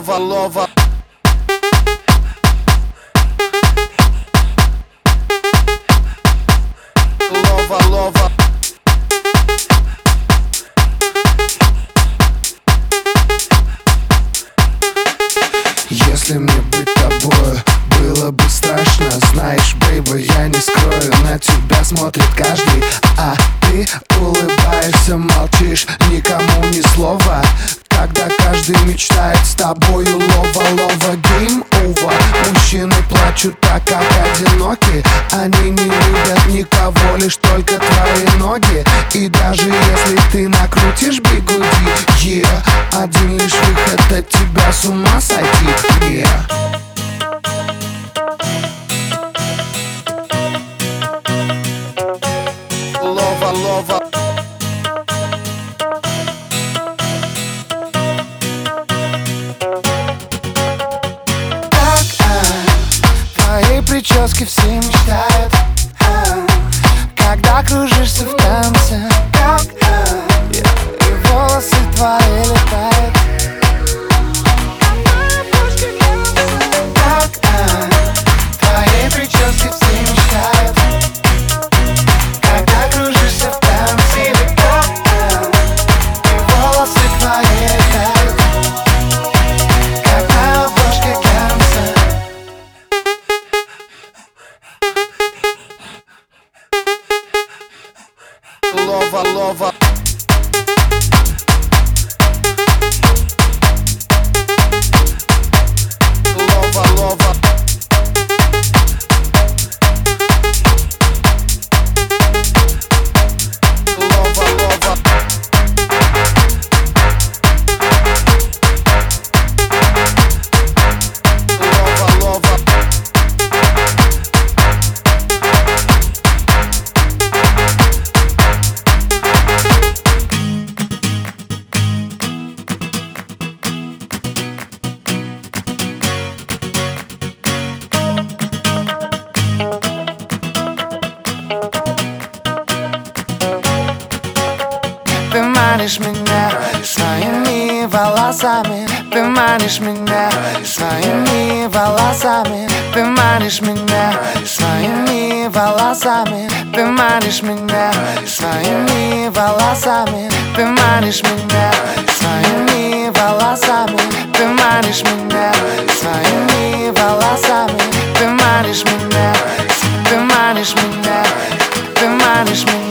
лова Лова, лова Если мне быть тобою было бы страшно. Знаешь, бейба, я не скрою На тебя смотрит каждый. А ты улыбаешься, молчишь Никому ни слова Когда каждый мечтает с тобою Лова, лова, гейм over Мужчины плачут так, как одиноки. Они не любят никого, лишь только твои ноги. И даже если ты накрутишь бигуди yeah, Один лишь выход от тебя с ума сойти yeah. Прическе все мечтают Лова, манишь меня своими волосами, ты манишь меня своими волосами, ты манишь меня своими волосами, ты манишь меня своими волосами, ты манишь меня своими волосами, ты манишь меня своими волосами, ты манишь меня, ты манишь меня, ты манишь меня.